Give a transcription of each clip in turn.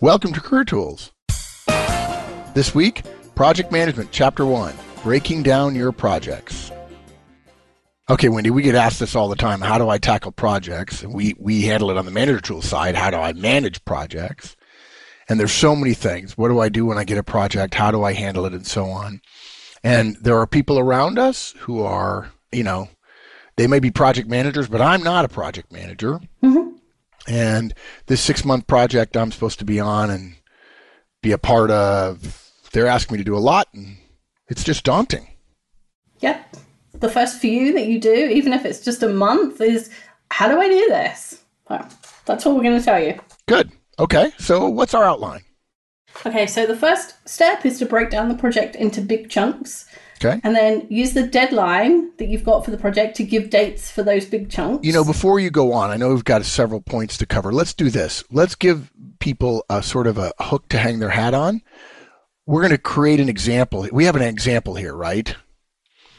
Welcome to Career Tools. This week, Project Management, Chapter 1 Breaking Down Your Projects. Okay, Wendy, we get asked this all the time. How do I tackle projects? We, we handle it on the manager tool side. How do I manage projects? And there's so many things. What do I do when I get a project? How do I handle it? And so on. And there are people around us who are, you know, they may be project managers, but I'm not a project manager. Mm-hmm. And this six month project I'm supposed to be on and be a part of, they're asking me to do a lot, and it's just daunting. Yep. The first few that you do, even if it's just a month, is how do I do this? Well, that's what we're going to tell you. Good. Okay. So, what's our outline? Okay, so the first step is to break down the project into big chunks. Okay. And then use the deadline that you've got for the project to give dates for those big chunks. You know, before you go on, I know we've got several points to cover. Let's do this. Let's give people a sort of a hook to hang their hat on. We're going to create an example. We have an example here, right?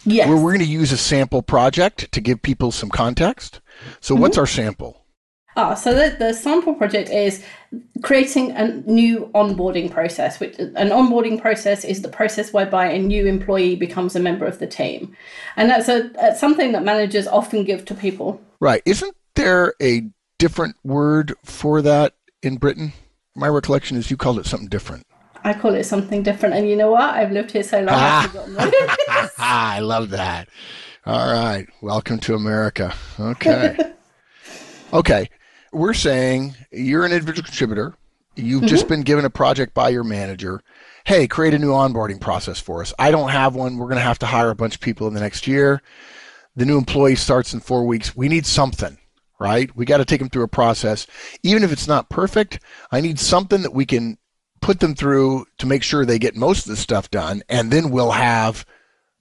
Yes. Where we're going to use a sample project to give people some context. So, mm-hmm. what's our sample? Ah, so the, the sample project is creating a new onboarding process. Which an onboarding process is the process whereby a new employee becomes a member of the team, and that's a that's something that managers often give to people. Right? Isn't there a different word for that in Britain? My recollection is you called it something different. I call it something different, and you know what? I've lived here so long. Ah. I love that. All right, welcome to America. Okay. okay, we're saying you're an individual contributor. You've mm-hmm. just been given a project by your manager. Hey, create a new onboarding process for us. I don't have one. We're going to have to hire a bunch of people in the next year. The new employee starts in four weeks. We need something, right? We got to take them through a process. Even if it's not perfect, I need something that we can put them through to make sure they get most of the stuff done. And then we'll have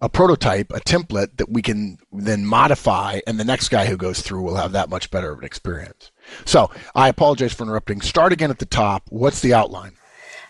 a prototype, a template that we can then modify. And the next guy who goes through will have that much better of an experience. So I apologize for interrupting. Start again at the top. What's the outline?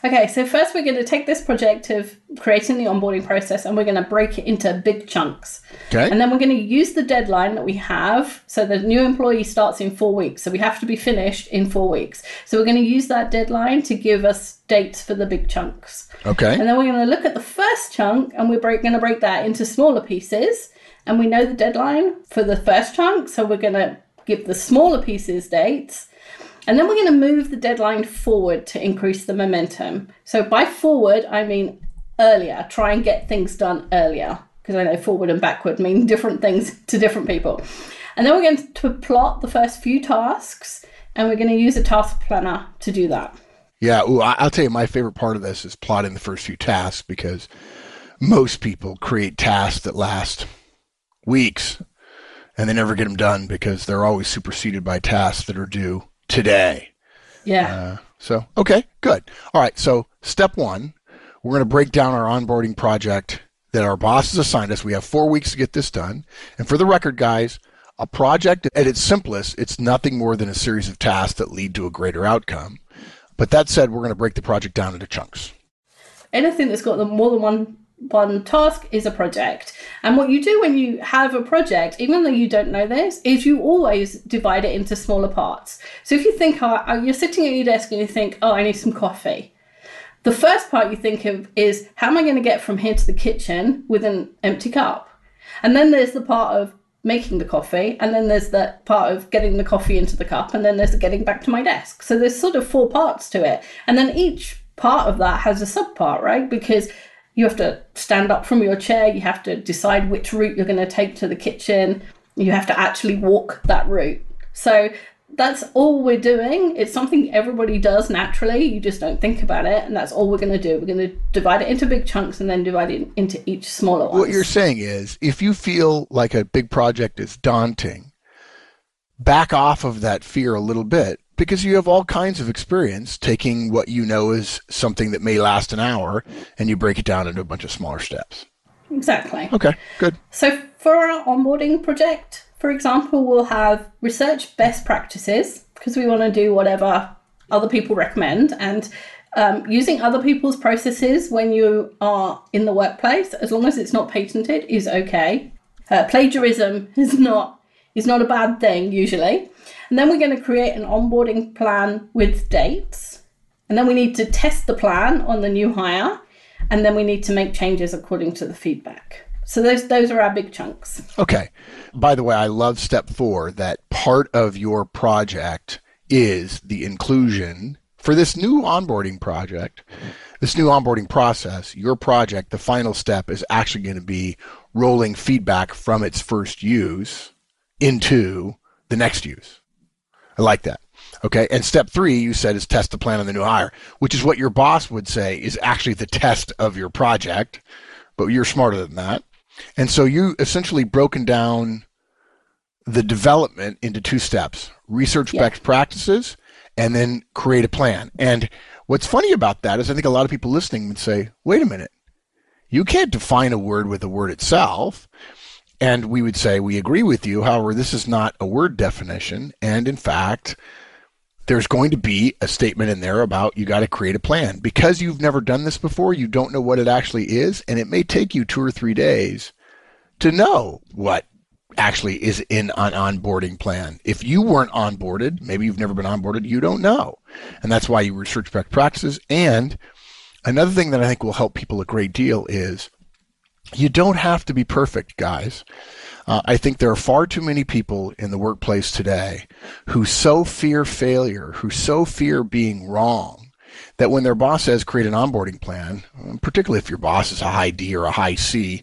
Okay, so first we're going to take this project of creating the onboarding process and we're going to break it into big chunks. Okay. And then we're going to use the deadline that we have. So the new employee starts in four weeks. So we have to be finished in four weeks. So we're going to use that deadline to give us dates for the big chunks. Okay. And then we're going to look at the first chunk and we're break, going to break that into smaller pieces. And we know the deadline for the first chunk. So we're going to give the smaller pieces dates. And then we're going to move the deadline forward to increase the momentum. So by forward, I mean earlier. Try and get things done earlier because I know forward and backward mean different things to different people. And then we're going to plot the first few tasks and we're going to use a task planner to do that. Yeah, ooh, I'll tell you my favorite part of this is plotting the first few tasks because most people create tasks that last weeks and they never get them done because they're always superseded by tasks that are due today. Yeah. Uh, so, okay, good. All right. So, step one, we're going to break down our onboarding project that our boss has assigned us. We have four weeks to get this done. And for the record, guys, a project at its simplest, it's nothing more than a series of tasks that lead to a greater outcome. But that said, we're going to break the project down into chunks. Anything that's got more than one one task is a project. And what you do when you have a project, even though you don't know this, is you always divide it into smaller parts. So if you think oh, uh, you're sitting at your desk and you think, oh, I need some coffee. The first part you think of is how am I going to get from here to the kitchen with an empty cup? And then there's the part of making the coffee, and then there's the part of getting the coffee into the cup, and then there's the getting back to my desk. So there's sort of four parts to it. And then each part of that has a sub part, right? Because you have to stand up from your chair, you have to decide which route you're going to take to the kitchen, you have to actually walk that route. So that's all we're doing. It's something everybody does naturally. You just don't think about it, and that's all we're going to do. We're going to divide it into big chunks and then divide it into each smaller one. What you're saying is, if you feel like a big project is daunting, back off of that fear a little bit because you have all kinds of experience taking what you know is something that may last an hour and you break it down into a bunch of smaller steps. Exactly. Okay, good. So for our onboarding project, for example, we'll have research best practices because we want to do whatever other people recommend and um, using other people's processes when you are in the workplace, as long as it's not patented, is okay. Uh, plagiarism is not is not a bad thing usually. And then we're going to create an onboarding plan with dates. And then we need to test the plan on the new hire. And then we need to make changes according to the feedback. So those those are our big chunks. Okay. By the way, I love step four that part of your project is the inclusion for this new onboarding project, this new onboarding process, your project, the final step is actually going to be rolling feedback from its first use into the next use. I like that. Okay. And step three, you said, is test the plan on the new hire, which is what your boss would say is actually the test of your project, but you're smarter than that. And so you essentially broken down the development into two steps research yeah. best practices and then create a plan. And what's funny about that is I think a lot of people listening would say, wait a minute, you can't define a word with a word itself. And we would say, we agree with you. However, this is not a word definition. And in fact, there's going to be a statement in there about you got to create a plan. Because you've never done this before, you don't know what it actually is. And it may take you two or three days to know what actually is in an onboarding plan. If you weren't onboarded, maybe you've never been onboarded, you don't know. And that's why you research best practices. And another thing that I think will help people a great deal is you don't have to be perfect, guys. Uh, I think there are far too many people in the workplace today who so fear failure, who so fear being wrong, that when their boss says create an onboarding plan, particularly if your boss is a high D or a high C,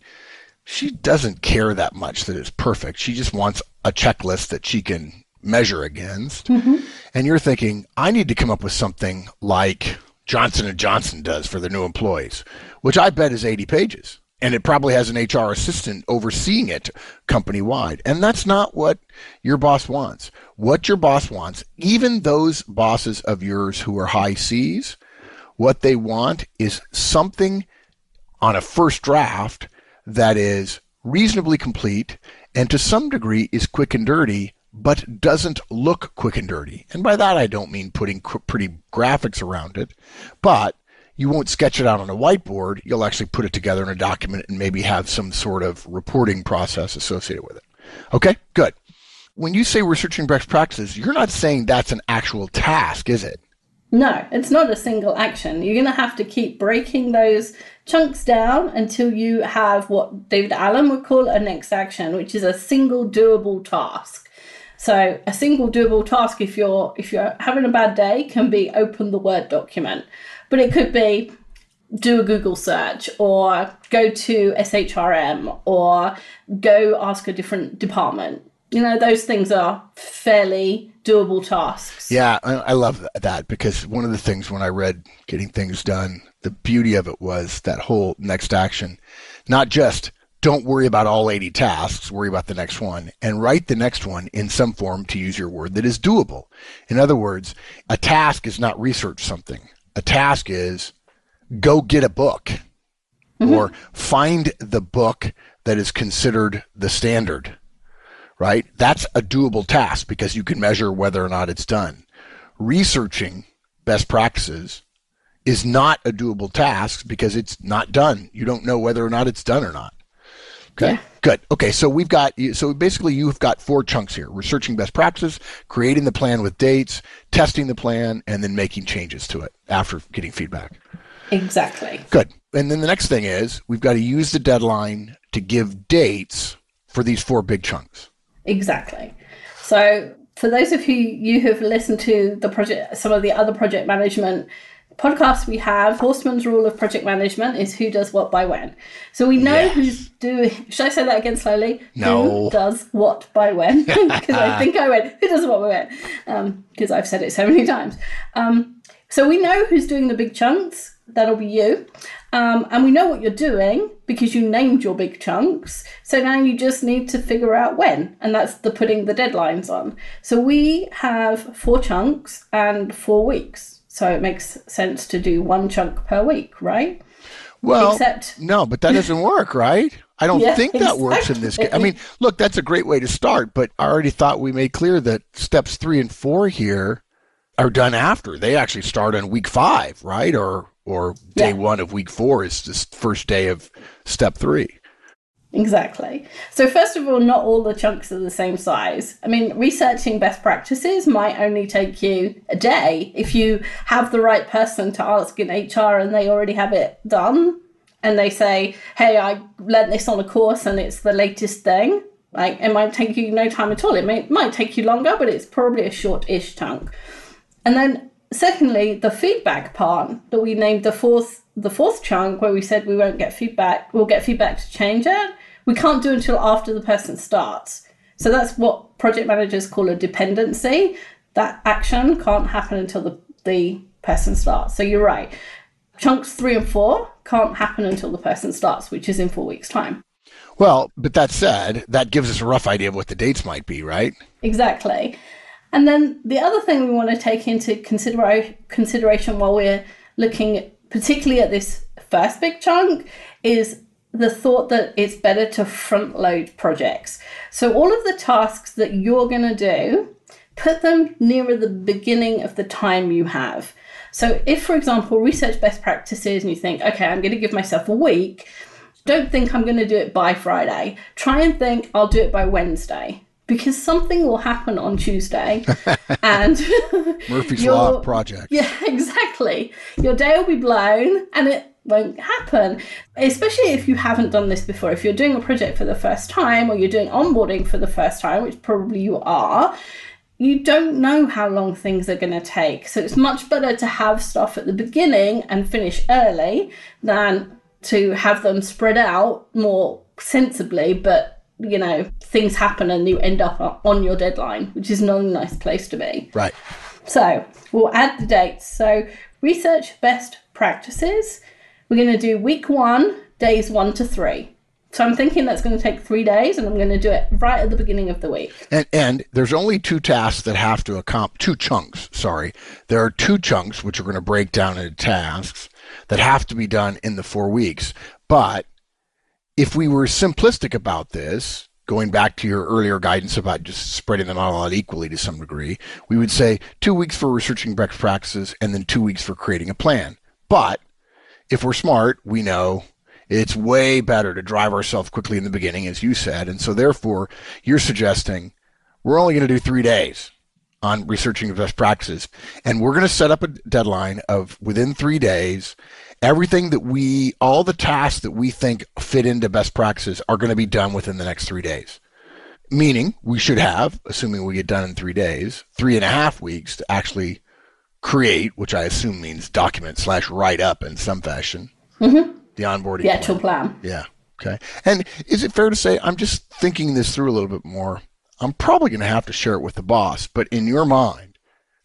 she doesn't care that much that it's perfect. She just wants a checklist that she can measure against. Mm-hmm. And you're thinking, I need to come up with something like Johnson and Johnson does for their new employees, which I bet is 80 pages. And it probably has an HR assistant overseeing it company wide. And that's not what your boss wants. What your boss wants, even those bosses of yours who are high C's, what they want is something on a first draft that is reasonably complete and to some degree is quick and dirty, but doesn't look quick and dirty. And by that, I don't mean putting pretty graphics around it, but you won't sketch it out on a whiteboard. You'll actually put it together in a document and maybe have some sort of reporting process associated with it. Okay, good. When you say researching best practices, you're not saying that's an actual task, is it? No, it's not a single action. You're going to have to keep breaking those chunks down until you have what David Allen would call a next action, which is a single doable task. So a single doable task if you're if you're having a bad day can be open the Word document. But it could be do a Google search or go to SHRM or go ask a different department. You know, those things are fairly doable tasks. Yeah, I love that because one of the things when I read Getting Things Done, the beauty of it was that whole next action, not just don't worry about all 80 tasks, worry about the next one, and write the next one in some form, to use your word, that is doable. In other words, a task is not research something. A task is go get a book mm-hmm. or find the book that is considered the standard right? That's a doable task because you can measure whether or not it's done. Researching best practices is not a doable task because it's not done. You don't know whether or not it's done or not. Okay. Yeah. Good. Okay. So we've got, so basically you've got four chunks here researching best practices, creating the plan with dates, testing the plan, and then making changes to it after getting feedback. Exactly. Good. And then the next thing is we've got to use the deadline to give dates for these four big chunks. Exactly. So for those of you you who've listened to the project, some of the other project management podcasts we have, Horstman's rule of project management is who does what by when. So we know yes. who's doing. Should I say that again slowly? No. Who does what by when? Because I think I went. Who does what by when? Because um, I've said it so many times. Um, so we know who's doing the big chunks that'll be you. Um, and we know what you're doing because you named your big chunks. So now you just need to figure out when, and that's the putting the deadlines on. So we have four chunks and four weeks. So it makes sense to do one chunk per week, right? Well, Except... no, but that doesn't work, right? I don't yeah, think that exactly. works in this case. I mean, look, that's a great way to start, but I already thought we made clear that steps three and four here are done after. They actually start on week five, right? Or or day yeah. one of week four is this first day of step three. Exactly. So, first of all, not all the chunks are the same size. I mean, researching best practices might only take you a day. If you have the right person to ask in HR and they already have it done, and they say, hey, I learned this on a course and it's the latest thing, like it might take you no time at all. It may, might take you longer, but it's probably a short ish chunk. And then, secondly, the feedback part that we named the fourth the fourth chunk where we said we won't get feedback, we'll get feedback to change it we can't do until after the person starts. So that's what project managers call a dependency. That action can't happen until the, the person starts. So you're right. Chunks three and four can't happen until the person starts, which is in four weeks' time. Well, but that said, that gives us a rough idea of what the dates might be, right? Exactly. And then the other thing we want to take into considera- consideration while we're looking particularly at this first big chunk is the thought that it's better to front load projects. So, all of the tasks that you're going to do, put them nearer the beginning of the time you have. So, if, for example, research best practices and you think, okay, I'm going to give myself a week, don't think I'm going to do it by Friday. Try and think I'll do it by Wednesday because something will happen on Tuesday and Murphy's Law project. Yeah, exactly. Your day will be blown and it won't happen. Especially if you haven't done this before. If you're doing a project for the first time or you're doing onboarding for the first time, which probably you are, you don't know how long things are going to take. So it's much better to have stuff at the beginning and finish early than to have them spread out more sensibly, but you know, things happen and you end up on your deadline, which is not a nice place to be. Right. So we'll add the dates. So research best practices we're going to do week one, days one to three. So I'm thinking that's going to take three days, and I'm going to do it right at the beginning of the week. And and there's only two tasks that have to accomplish two chunks. Sorry, there are two chunks which are going to break down into tasks that have to be done in the four weeks. But if we were simplistic about this, going back to your earlier guidance about just spreading them all out equally to some degree, we would say two weeks for researching best practices and then two weeks for creating a plan. But if we're smart, we know it's way better to drive ourselves quickly in the beginning, as you said. And so therefore, you're suggesting we're only going to do three days on researching best practices. And we're going to set up a deadline of within three days, everything that we, all the tasks that we think fit into best practices are going to be done within the next three days. Meaning we should have, assuming we get done in three days, three and a half weeks to actually create, which I assume means document slash write up in some fashion. Mm-hmm. The onboarding. The actual plan. plan. Yeah. Okay. And is it fair to say I'm just thinking this through a little bit more? I'm probably going to have to share it with the boss, but in your mind,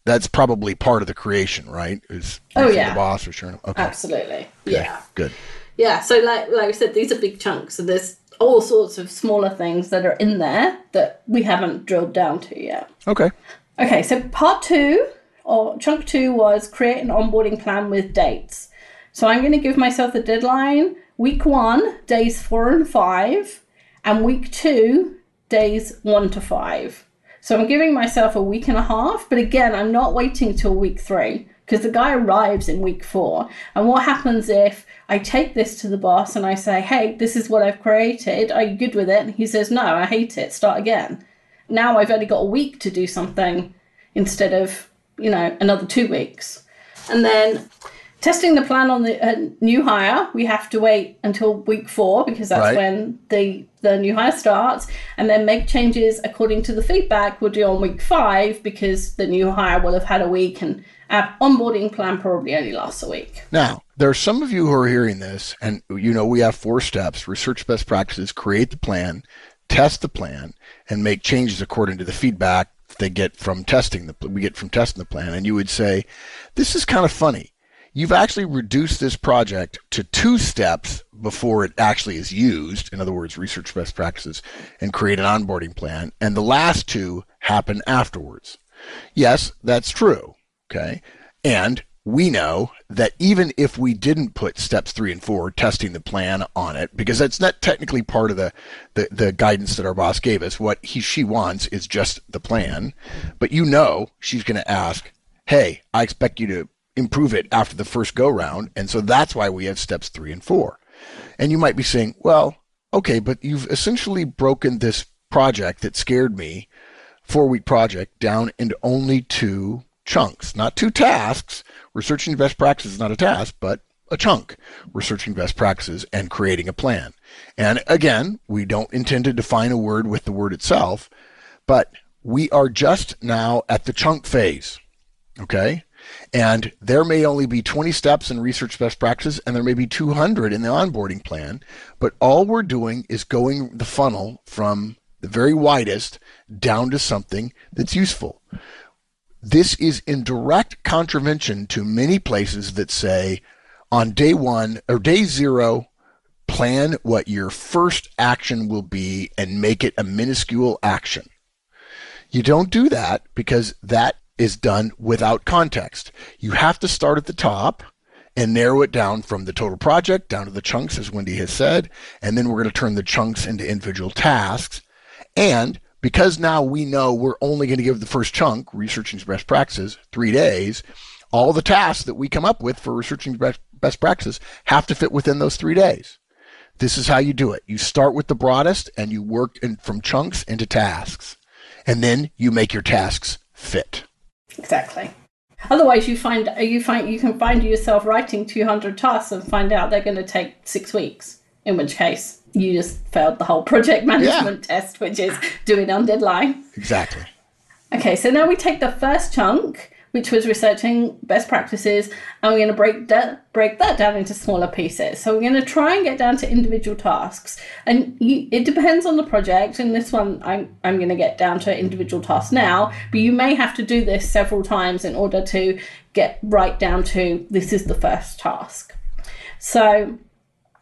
that's probably part of the creation, right? Is oh yeah, the boss for sure. Okay. Absolutely. Okay. Yeah. Good. Yeah. So like like I said, these are big chunks. and there's all sorts of smaller things that are in there that we haven't drilled down to yet. Okay. Okay. So part two or chunk two was create an onboarding plan with dates. So I'm going to give myself a deadline week one, days four and five, and week two, days one to five. So I'm giving myself a week and a half, but again, I'm not waiting till week three because the guy arrives in week four. And what happens if I take this to the boss and I say, hey, this is what I've created. Are you good with it? And he says, no, I hate it. Start again. Now I've only got a week to do something instead of you know, another two weeks. And then testing the plan on the uh, new hire, we have to wait until week four because that's right. when the the new hire starts, and then make changes according to the feedback we'll do on week five because the new hire will have had a week and our onboarding plan probably only lasts a week. Now, there are some of you who are hearing this, and you know we have four steps: research best practices, create the plan, test the plan, and make changes according to the feedback they get from testing the we get from testing the plan and you would say this is kind of funny. You've actually reduced this project to two steps before it actually is used in other words research best practices and create an onboarding plan and the last two happen afterwards. Yes that's true okay? And we know that even if we didn't put steps three and four, testing the plan on it, because that's not technically part of the, the, the, guidance that our boss gave us. What he she wants is just the plan. But you know she's going to ask, hey, I expect you to improve it after the first go round. And so that's why we have steps three and four. And you might be saying, well, okay, but you've essentially broken this project that scared me, four week project, down into only two chunks, not two tasks. Researching best practices is not a task, but a chunk. Researching best practices and creating a plan. And again, we don't intend to define a word with the word itself, but we are just now at the chunk phase. Okay. And there may only be 20 steps in research best practices, and there may be 200 in the onboarding plan. But all we're doing is going the funnel from the very widest down to something that's useful. This is in direct contravention to many places that say on day one or day zero, plan what your first action will be and make it a minuscule action. You don't do that because that is done without context. You have to start at the top and narrow it down from the total project down to the chunks, as Wendy has said. And then we're going to turn the chunks into individual tasks. And because now we know we're only going to give the first chunk, researching best practices, three days, all the tasks that we come up with for researching best, practices have to fit within those three days. This is how you do it. You start with the broadest and you work in, from chunks into tasks. And then you make your tasks fit. Exactly. Otherwise, you find you find you can find yourself writing 200 tasks and find out they're going to take six weeks. In which case, you just failed the whole project management yeah. test, which is doing on deadline. Exactly. Okay, so now we take the first chunk which was researching best practices, and we're going to break that break that down into smaller pieces. So we're going to try and get down to individual tasks, and you, it depends on the project. And this one, I'm I'm going to get down to individual tasks now, but you may have to do this several times in order to get right down to this is the first task. So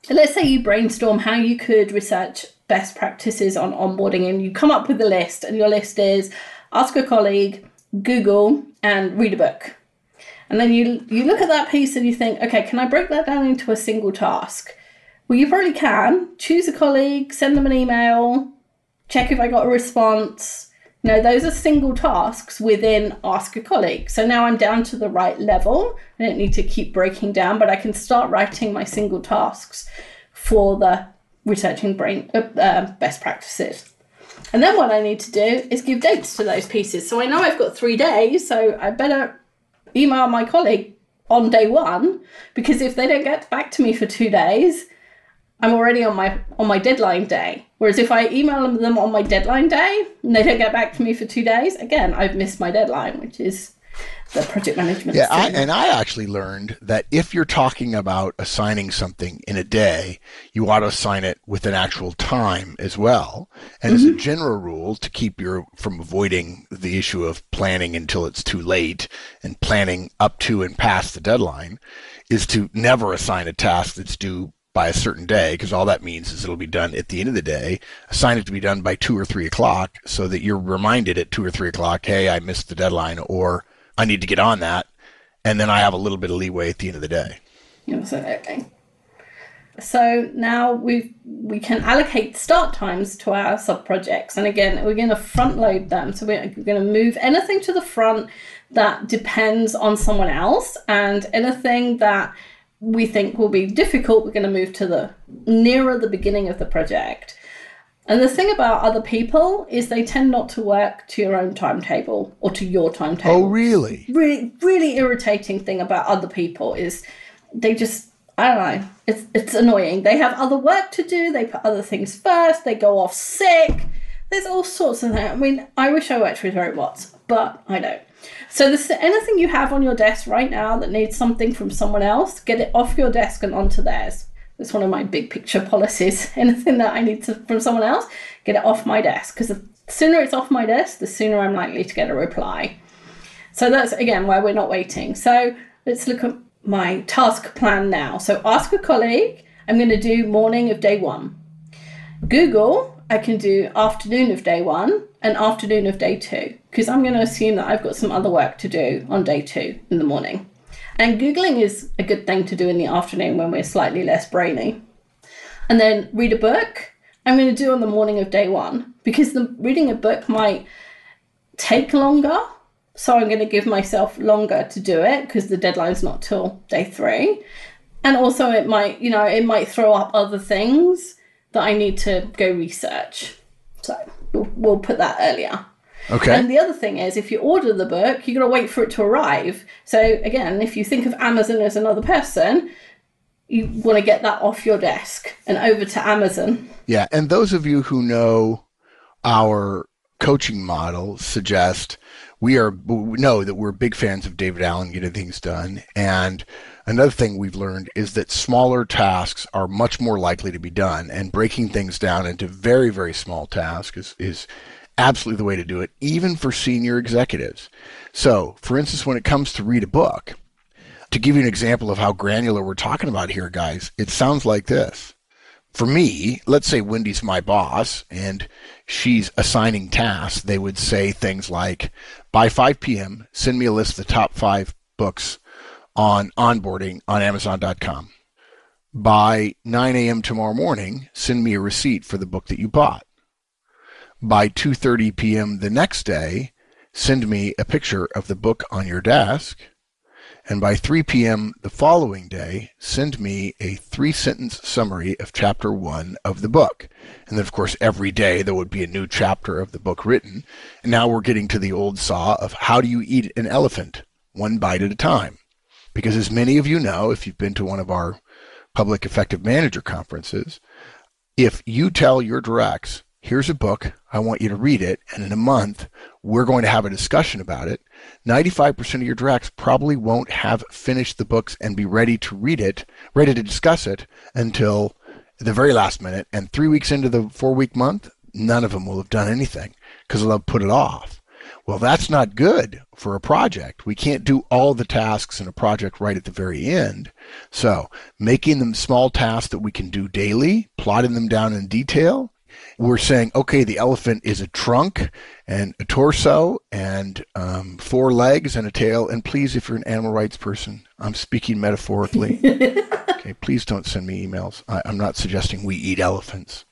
let's say you brainstorm how you could research best practices on onboarding, and you come up with a list, and your list is ask a colleague Google and read a book. And then you you look at that piece and you think, okay, can I break that down into a single task? Well, you probably can. Choose a colleague, send them an email, check if I got a response. Know, those are single tasks within Ask a Colleague. So now I'm down to the right level. I don't need to keep breaking down, but I can start writing my single tasks for the researching brain uh, uh, best practices. And then what I need to do is give dates to those pieces. So I know I've got three days, so I better email my colleague on day one because if they don't get back to me for two days, I'm already on my on my deadline day. Whereas if I email them on my deadline day and they don't get back to me for two days, again I've missed my deadline, which is the project management. Yeah, I, and I actually learned that if you're talking about assigning something in a day, you ought to assign it with an actual time as well. And mm-hmm. as a mm-hmm. general rule, to keep you from avoiding the issue of planning until it's too late and planning up to and past the deadline, is to never assign a task that's due by a certain day, because all that means is it'll be done at the end of the day. Assign it to be done by two or three o'clock so that you're reminded at two or three o'clock, hey, I missed the deadline, or I need to get on that, and then I have a little bit of leeway at the end of the day. Okay. So now we we can allocate start times to our sub projects, and again we're going to front load them. So we're going to move anything to the front that depends on someone else, and anything that we think will be difficult, we're going to move to the nearer the beginning of the project. And the thing about other people is they tend not to work to your own timetable or to your timetable. Oh, really? Really, really irritating thing about other people is they just I don't know. It's it's annoying. They have other work to do. They put other things first. They go off sick. There's all sorts of that. I mean, I wish I worked with robots, but I don't. So, this, anything you have on your desk right now that needs something from someone else, get it off your desk and onto theirs. It's one of my big picture policies. Anything that I need to, from someone else, get it off my desk because the sooner it's off my desk, the sooner I'm likely to get a reply. So that's again why we're not waiting. So let's look at my task plan now. So ask a colleague. I'm going to do morning of day one. Google, I can do afternoon of day one and afternoon of day two because I'm going to assume that I've got some other work to do on day two in the morning. And Googling is a good thing to do in the afternoon when we're slightly less brainy. And then read a book. I'm going to do on the morning of day one because the reading a book might take longer. So I'm going to give myself longer to do it because the deadline's not till day three. And also it might, you know, it might throw up other things that I need to go research. So we'll, we'll put that earlier. Okay. And the other thing is, if you order the book, you're going to wait for it to arrive. So again, if you think of Amazon as another person, you want to get that off your desk and over to Amazon. Yeah, and those of you who know our coaching model suggest we are we know that we're big fans of David Allen getting things done and another thing we've learned is that smaller tasks are much more likely to be done and breaking things down into very very small tasks is, is absolutely the way to do it even for senior executives so for instance when it comes to read a book to give you an example of how granular we're talking about here, guys, it sounds like this. For me, let's say Wendy's my boss and she's assigning tasks, they would say things like, by 5 p.m., send me a list of the top five books on onboarding on Amazon.com. By 9 a.m. tomorrow morning, send me a receipt for the book that you bought. By 2:30 p.m. the next day, send me a picture of the book on your desk and by 3 p.m. the following day, send me a three sentence summary of chapter one of the book. And then, of course, every day there would be a new chapter of the book written. And now we're getting to the old saw of how do you eat an elephant? One bite at a time. Because as many of you know, if you've been to one of our public effective manager conferences, if you tell your directs, here's a book, I want you to read it, and in a month, we're going to have a discussion about it. 95% of your directs probably won't have finished the books and be ready to read it, ready to discuss it until the very last minute. And three weeks into the four week month, none of them will have done anything because they'll have put it off. Well, that's not good for a project. We can't do all the tasks in a project right at the very end. So making them small tasks that we can do daily, plotting them down in detail, we're saying, okay, the elephant is a trunk and a torso and um, four legs and a tail. And please, if you're an animal rights person, I'm speaking metaphorically. okay, please don't send me emails. I, I'm not suggesting we eat elephants.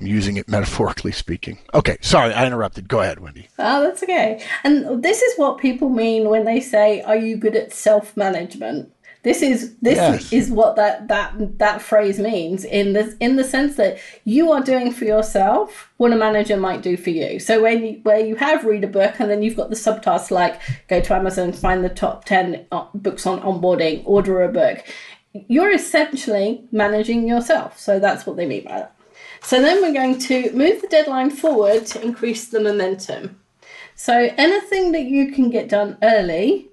I'm using it metaphorically speaking. Okay, sorry, I interrupted. Go ahead, Wendy. Oh, that's okay. And this is what people mean when they say, "Are you good at self-management?" This is this yes. is what that that that phrase means in the in the sense that you are doing for yourself what a manager might do for you. So when you, where you have read a book and then you've got the subtasks like go to Amazon, find the top ten uh, books on onboarding, order a book. You're essentially managing yourself. So that's what they mean by that. So then we're going to move the deadline forward to increase the momentum. So anything that you can get done early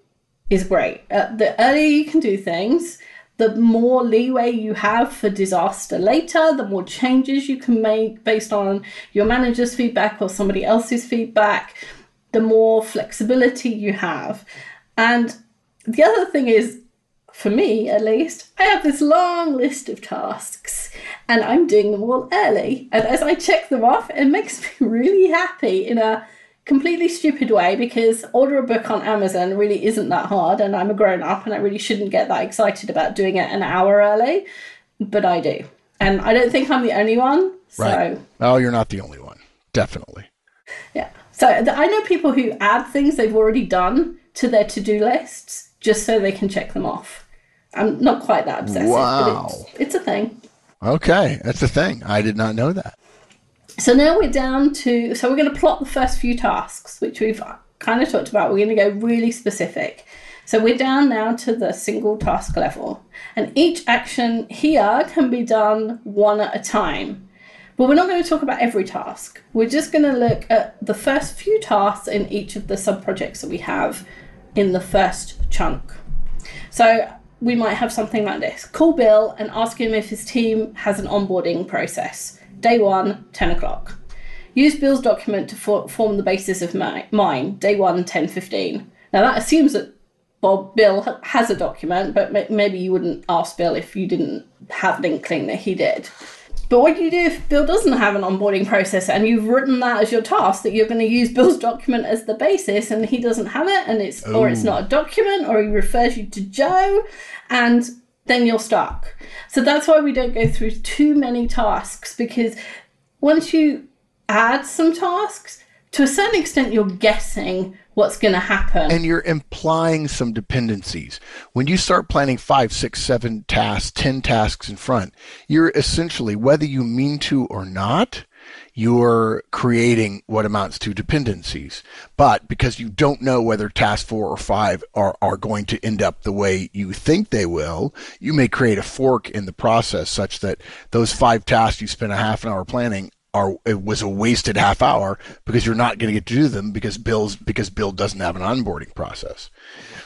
is great. Uh, the earlier you can do things, the more leeway you have for disaster later, the more changes you can make based on your manager's feedback or somebody else's feedback, the more flexibility you have. And the other thing is, for me at least, I have this long list of tasks and I'm doing them all early. And as I check them off, it makes me really happy in a completely stupid way because order a book on Amazon really isn't that hard and I'm a grown up and I really shouldn't get that excited about doing it an hour early, but I do. And I don't think I'm the only one. So. Right. Oh, you're not the only one. Definitely. Yeah. So I know people who add things they've already done to their to-do lists just so they can check them off. I'm not quite that obsessive, wow. but it's, it's a thing. Okay, that's a thing. I did not know that. So now we're down to, so we're going to plot the first few tasks, which we've kind of talked about. We're going to go really specific. So we're down now to the single task level. And each action here can be done one at a time. But we're not going to talk about every task. We're just going to look at the first few tasks in each of the sub projects that we have in the first chunk. So we might have something like this call Bill and ask him if his team has an onboarding process. Day one, 10 o'clock. Use Bill's document to for- form the basis of my- mine. Day one, 10.15. Now that assumes that Bob Bill has a document, but m- maybe you wouldn't ask Bill if you didn't have an inkling that he did. But what do you do if Bill doesn't have an onboarding process and you've written that as your task that you're going to use Bill's document as the basis and he doesn't have it and it's or it's oh. not a document or he refers you to Joe and then you're stuck. So that's why we don't go through too many tasks because once you add some tasks, to a certain extent, you're guessing what's going to happen. And you're implying some dependencies. When you start planning five, six, seven tasks, 10 tasks in front, you're essentially, whether you mean to or not, you're creating what amounts to dependencies. But because you don't know whether task four or five are, are going to end up the way you think they will, you may create a fork in the process such that those five tasks you spent a half an hour planning are it was a wasted half hour because you're not going to get to do them because Bill's because Bill doesn't have an onboarding process.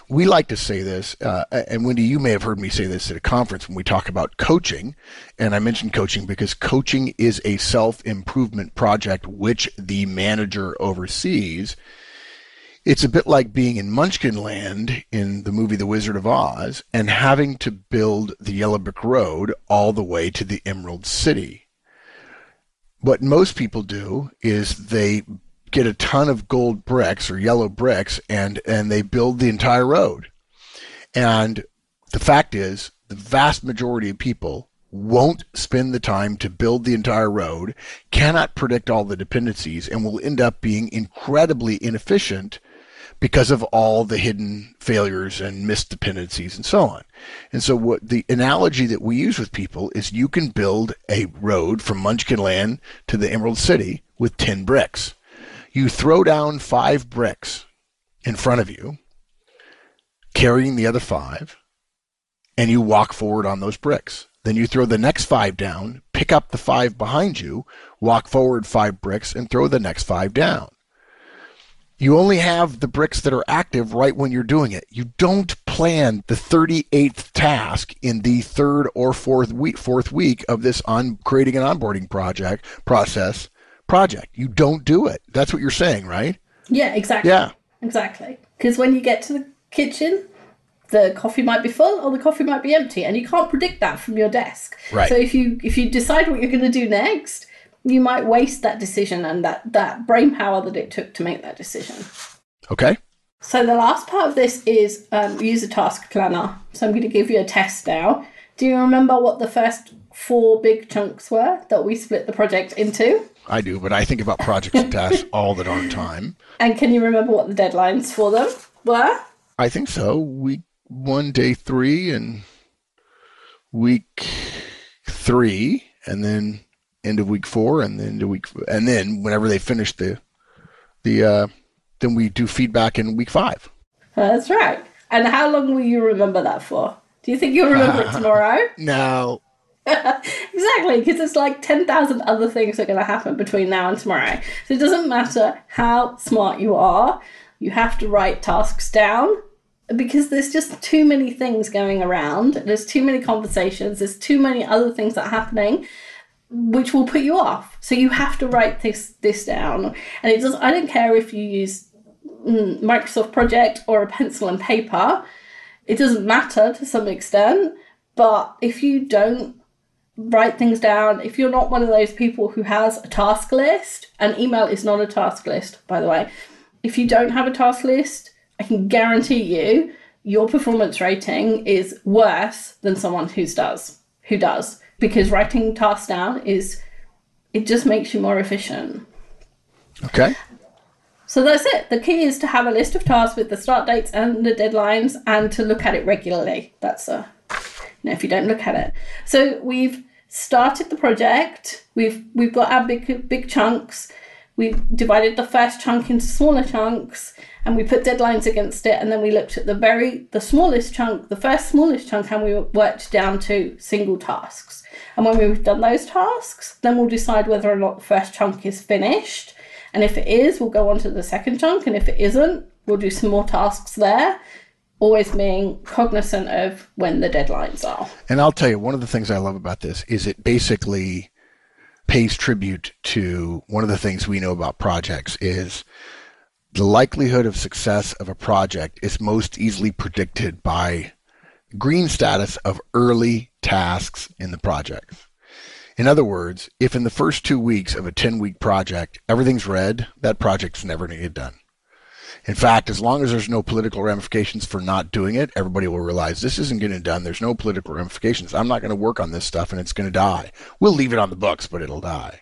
We like to say this, uh, and Wendy, you may have heard me say this at a conference when we talk about coaching, and I mentioned coaching because coaching is a self improvement project which the manager oversees. It's a bit like being in Munchkin Land in the movie The Wizard of Oz and having to build the Yellow Brick Road all the way to the Emerald City what most people do is they get a ton of gold bricks or yellow bricks and and they build the entire road. And the fact is, the vast majority of people won't spend the time to build the entire road, cannot predict all the dependencies, and will end up being incredibly inefficient because of all the hidden failures and missed dependencies and so on. And so what the analogy that we use with people is you can build a road from Munchkin Land to the Emerald City with 10 bricks. You throw down five bricks in front of you, carrying the other five, and you walk forward on those bricks. Then you throw the next five down, pick up the five behind you, walk forward five bricks, and throw the next five down. You only have the bricks that are active right when you're doing it. You don't plan the 38th task in the third or fourth week, fourth week of this on creating an onboarding project process project. You don't do it. That's what you're saying, right? Yeah, exactly. Yeah. Exactly. Because when you get to the kitchen, the coffee might be full or the coffee might be empty and you can't predict that from your desk. Right. So if you if you decide what you're going to do next, you might waste that decision and that, that brain power that it took to make that decision. Okay. So the last part of this is um, use a task planner. So I'm going to give you a test now. Do you remember what the first four big chunks were that we split the project into? I do, but I think about projects and tasks all the darn time. And can you remember what the deadlines for them were? I think so. Week one, day three, and week three, and then end of week four, and then to week, and then whenever they finish the the uh, then we do feedback in week five. That's right. And how long will you remember that for? Do you think you'll remember it tomorrow? No. exactly, because it's like 10,000 other things are going to happen between now and tomorrow. So it doesn't matter how smart you are, you have to write tasks down because there's just too many things going around. There's too many conversations, there's too many other things that are happening which will put you off. So you have to write this this down. And it does I don't care if you use mm, Microsoft Project or a pencil and paper. It doesn't matter to some extent, but if you don't write things down, if you're not one of those people who has a task list, and email is not a task list, by the way. If you don't have a task list, I can guarantee you your performance rating is worse than someone who does. Who does because writing tasks down is it just makes you more efficient. Okay. So that's it. The key is to have a list of tasks with the start dates and the deadlines and to look at it regularly. That's a you know, if you don't look at it. So we've started the project. We've we've got our big big chunks. We've divided the first chunk into smaller chunks and we put deadlines against it and then we looked at the very the smallest chunk the first smallest chunk and we worked down to single tasks and when we've done those tasks then we'll decide whether or not the first chunk is finished. And if it is we'll go on to the second chunk. And if it isn't we'll do some more tasks there always being cognizant of when the deadlines are. And i'll tell you one of the things i love about this is it basically pays tribute to one of the things we know about projects is the likelihood of success of a project is most easily predicted by green status of early tasks in the project. In other words, if in the first two weeks of a 10 week project, everything's red, that project's never going to get done. In fact, as long as there's no political ramifications for not doing it, everybody will realize this isn't getting done. There's no political ramifications. I'm not going to work on this stuff and it's going to die. We'll leave it on the books, but it'll die.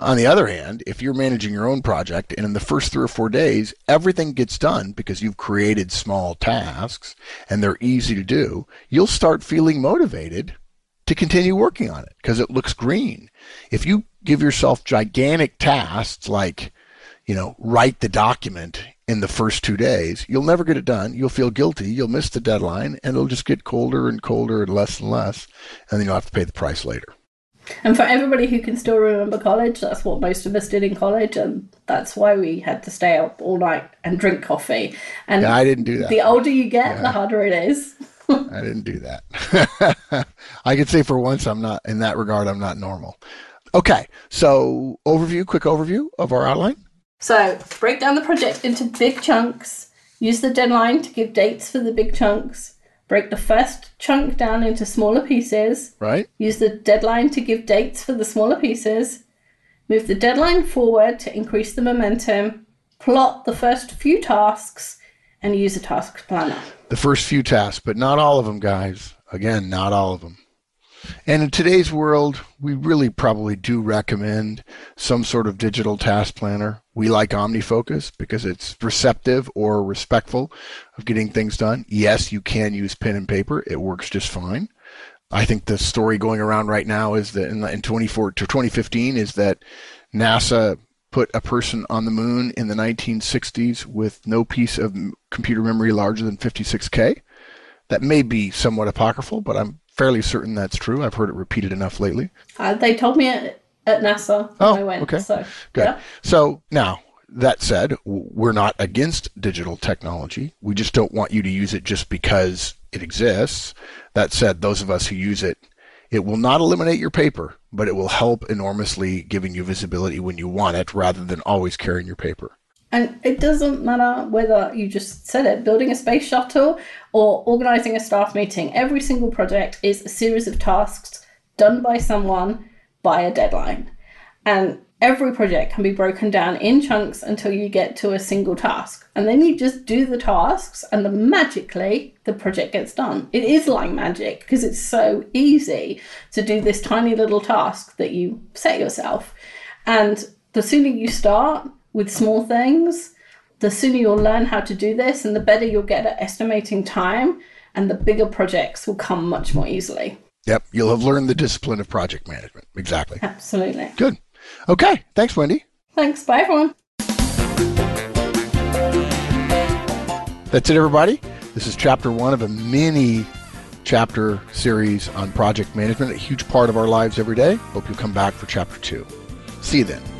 On the other hand, if you're managing your own project and in the first three or four days, everything gets done because you've created small tasks and they're easy to do, you'll start feeling motivated to continue working on it because it looks green. If you give yourself gigantic tasks like, you know, write the document in the first two days, you'll never get it done. You'll feel guilty. You'll miss the deadline and it'll just get colder and colder and less and less. And then you'll have to pay the price later. And for everybody who can still remember college, that's what most of us did in college, and that's why we had to stay up all night and drink coffee. And yeah, I didn't do that. The older you get, yeah. the harder it is. I didn't do that. I could say for once I'm not in that regard I'm not normal. Okay, so overview, quick overview of our outline. So break down the project into big chunks. Use the deadline to give dates for the big chunks. Break the first chunk down into smaller pieces. Right. Use the deadline to give dates for the smaller pieces. Move the deadline forward to increase the momentum. Plot the first few tasks and use a task planner. The first few tasks, but not all of them, guys. Again, not all of them. And in today's world, we really probably do recommend some sort of digital task planner. We like OmniFocus because it's receptive or respectful of getting things done. Yes, you can use pen and paper. It works just fine. I think the story going around right now is that in, in 24 to 2015 is that NASA put a person on the moon in the 1960s with no piece of computer memory larger than 56K. That may be somewhat apocryphal, but I'm fairly certain that's true. I've heard it repeated enough lately. Uh, they told me at, at NASA oh, I went. Okay. So, Good. Yeah. So now, that said, we're not against digital technology. We just don't want you to use it just because it exists. That said, those of us who use it, it will not eliminate your paper, but it will help enormously giving you visibility when you want it rather than always carrying your paper. And it doesn't matter whether you just said it, building a space shuttle or organizing a staff meeting. Every single project is a series of tasks done by someone by a deadline. And every project can be broken down in chunks until you get to a single task. And then you just do the tasks and then magically the project gets done. It is like magic because it's so easy to do this tiny little task that you set yourself. And the sooner you start, with small things, the sooner you'll learn how to do this and the better you'll get at estimating time, and the bigger projects will come much more easily. Yep, you'll have learned the discipline of project management. Exactly. Absolutely. Good. Okay, thanks, Wendy. Thanks. Bye, everyone. That's it, everybody. This is chapter one of a mini chapter series on project management, a huge part of our lives every day. Hope you'll come back for chapter two. See you then.